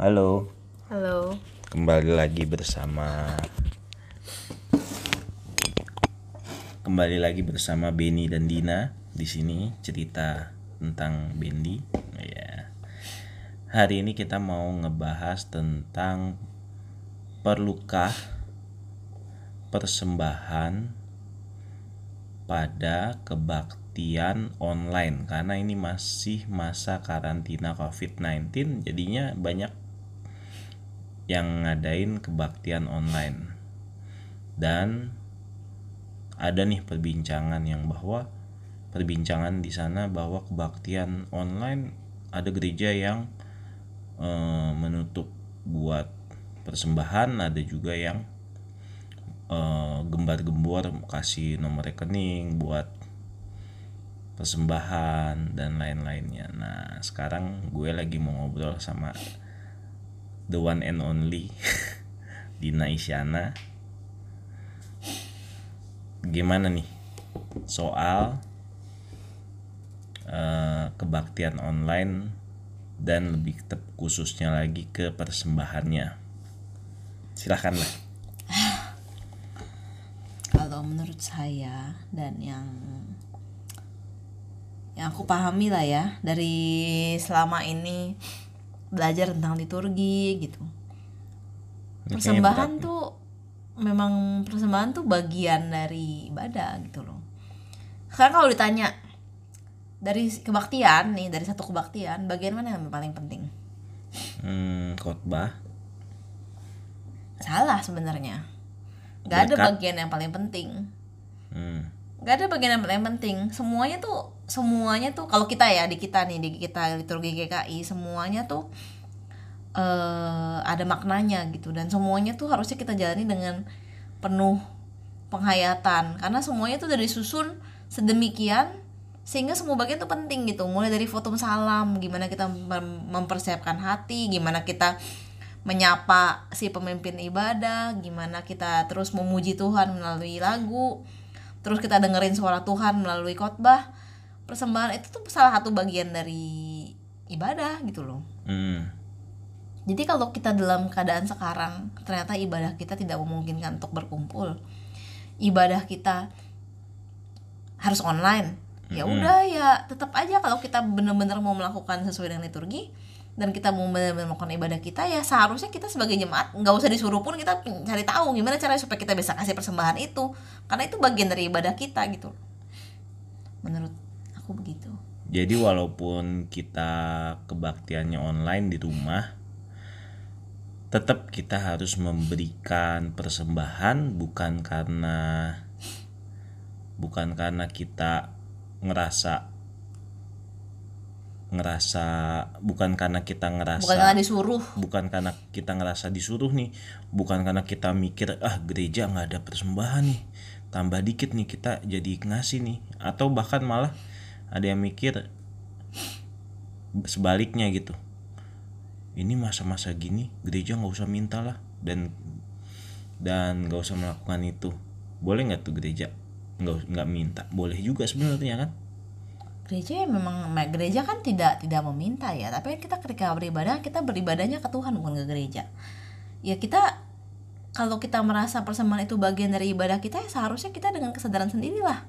Halo, Halo. kembali lagi bersama kembali lagi bersama Benny dan Dina di sini cerita tentang Bendi. Ya. Hari ini kita mau ngebahas tentang perlukah persembahan pada kebaktian online karena ini masih masa karantina COVID-19 jadinya banyak yang ngadain kebaktian online dan ada nih perbincangan yang bahwa perbincangan di sana bahwa kebaktian online ada gereja yang eh, menutup buat persembahan ada juga yang eh, gembar-gembor kasih nomor rekening buat persembahan dan lain-lainnya. Nah, sekarang gue lagi mau ngobrol sama the one and only Dina Isyana. Gimana nih soal eh, kebaktian online dan lebih tep- khususnya lagi ke persembahannya. Silahkan lah. Kalau menurut saya dan yang yang aku pahami lah ya dari selama ini belajar tentang liturgi gitu. Persembahan berat tuh memang persembahan tuh bagian dari ibadah gitu loh. Sekarang kalau ditanya dari kebaktian nih dari satu kebaktian bagian mana yang paling penting? Hmm, khotbah. Salah sebenarnya. Gak ada bagian yang paling penting. Hmm. Gak ada bagian yang paling penting. Semuanya tuh semuanya tuh kalau kita ya di kita nih di kita liturgi GKI semuanya tuh eh ada maknanya gitu. Dan semuanya tuh harusnya kita jalani dengan penuh penghayatan. Karena semuanya tuh dari susun sedemikian sehingga semua bagian tuh penting gitu. Mulai dari foto salam gimana kita mem- mempersiapkan hati gimana kita menyapa si pemimpin ibadah gimana kita terus memuji Tuhan melalui lagu terus kita dengerin suara Tuhan melalui khotbah persembahan itu tuh salah satu bagian dari ibadah gitu loh. Hmm. jadi kalau kita dalam keadaan sekarang ternyata ibadah kita tidak memungkinkan untuk berkumpul. Ibadah kita harus online. Ya udah ya tetap aja kalau kita benar-benar mau melakukan sesuai dengan liturgi dan kita mau benar-benar melakukan ibadah kita ya seharusnya kita sebagai jemaat nggak usah disuruh pun kita cari tahu gimana caranya supaya kita bisa kasih persembahan itu. Karena itu bagian dari ibadah kita gitu. Menurut Jadi walaupun kita kebaktiannya online di rumah, tetap kita harus memberikan persembahan bukan karena bukan karena kita ngerasa ngerasa bukan karena kita ngerasa bukan karena disuruh. bukan karena kita ngerasa disuruh nih bukan karena kita mikir ah gereja nggak ada persembahan nih tambah dikit nih kita jadi ngasih nih. Atau bahkan malah ada yang mikir sebaliknya gitu. Ini masa-masa gini gereja nggak usah minta lah. Dan dan nggak usah melakukan itu. Boleh nggak tuh gereja? Nggak nggak minta. Boleh juga sebenarnya kan? Gereja ya memang me- gereja kan tidak tidak meminta ya. Tapi kita ketika beribadah kita beribadahnya ke Tuhan bukan ke gereja. Ya kita kalau kita merasa persembahan itu bagian dari ibadah kita ya seharusnya kita dengan kesadaran sendirilah.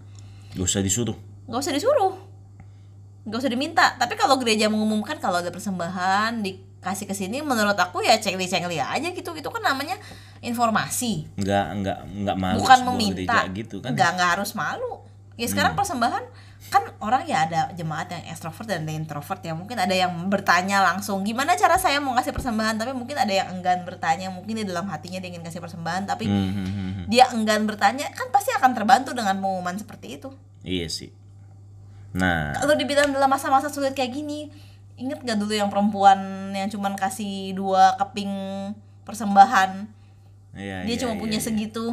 Nggak usah disuruh. Nggak usah disuruh nggak usah diminta. Tapi kalau gereja mengumumkan kalau ada persembahan dikasih ke sini menurut aku ya cengli cengli aja gitu. Itu kan namanya informasi. Nggak nggak nggak malu bukan meminta. gereja gitu kan. Nggak nggak harus malu. Ya sekarang persembahan kan orang ya ada jemaat yang ekstrovert dan ada yang introvert ya. Mungkin ada yang bertanya langsung gimana cara saya mau kasih persembahan? Tapi mungkin ada yang enggan bertanya mungkin di dalam hatinya dia ingin kasih persembahan tapi Hmm, hmm, hmm, hmm. dia enggan bertanya kan pasti akan terbantu dengan pengumuman seperti itu. Iya sih nah. Kalau dibilang dalam masa-masa sulit kayak gini inget gak dulu yang perempuan yang cuman kasih dua keping persembahan? Iya, dia iya, cuma iya, punya iya. segitu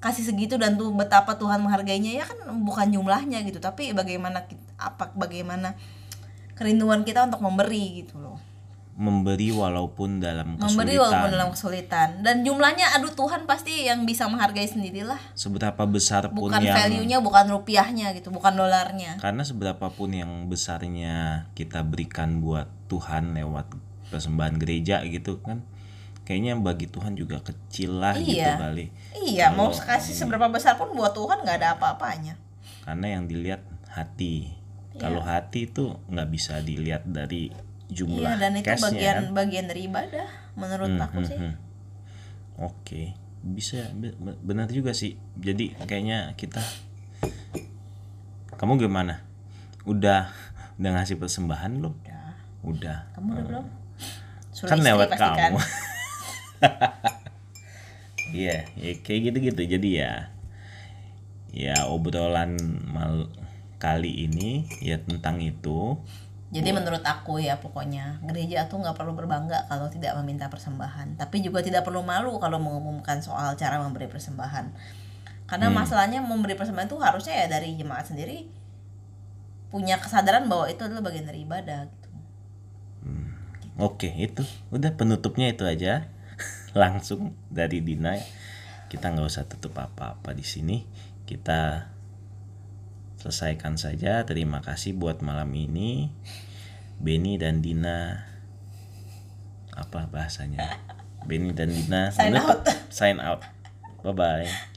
kasih segitu dan tuh betapa Tuhan menghargainya ya kan bukan jumlahnya gitu tapi bagaimana apa bagaimana kerinduan kita untuk memberi gitu loh memberi walaupun dalam kesulitan. memberi walaupun dalam kesulitan. Dan jumlahnya aduh Tuhan pasti yang bisa menghargai sendirilah. Seberapa besar pun bukan yang value-nya bukan rupiahnya gitu bukan dolarnya. Karena seberapa pun yang besarnya kita berikan buat Tuhan lewat persembahan gereja gitu kan kayaknya bagi Tuhan juga kecil lah gitu Iya. kali. Iya, mau kasih seberapa besar pun buat Tuhan nggak ada apa-apanya. karena yang dilihat hati. Iya. kalau hati itu nggak bisa dilihat dari jumlah Iya, dan itu bagian kan. bagian dari ibadah menurut aku sih. Hmm, oke bisa be- be- benar juga sih jadi kayaknya kita kamu gimana udah udah ngasih persembahan belum Udah. udah Kamu udah belum? Suruh kan lewat pastikan. kamu iya ya kayak gitu gitu jadi ya ya obrolan mal kali ini ya tentang itu Jadi menurut aku ya pokoknya gereja tuh nggak perlu berbangga kalau tidak meminta persembahan, tapi juga tidak perlu malu kalau mengumumkan soal cara memberi persembahan. Karena masalahnya memberi persembahan itu harusnya ya dari jemaat sendiri punya kesadaran bahwa itu adalah bagian dari ibadah gitu. oke itu udah penutupnya itu aja. Langsung dari Dina kita nggak usah tutup apa-apa di sini. Kita selesaikan saja. Terima kasih buat malam ini Benny dan Dina. Apa bahasanya? Benny dan Dina. Sign out. sign out. Bye bye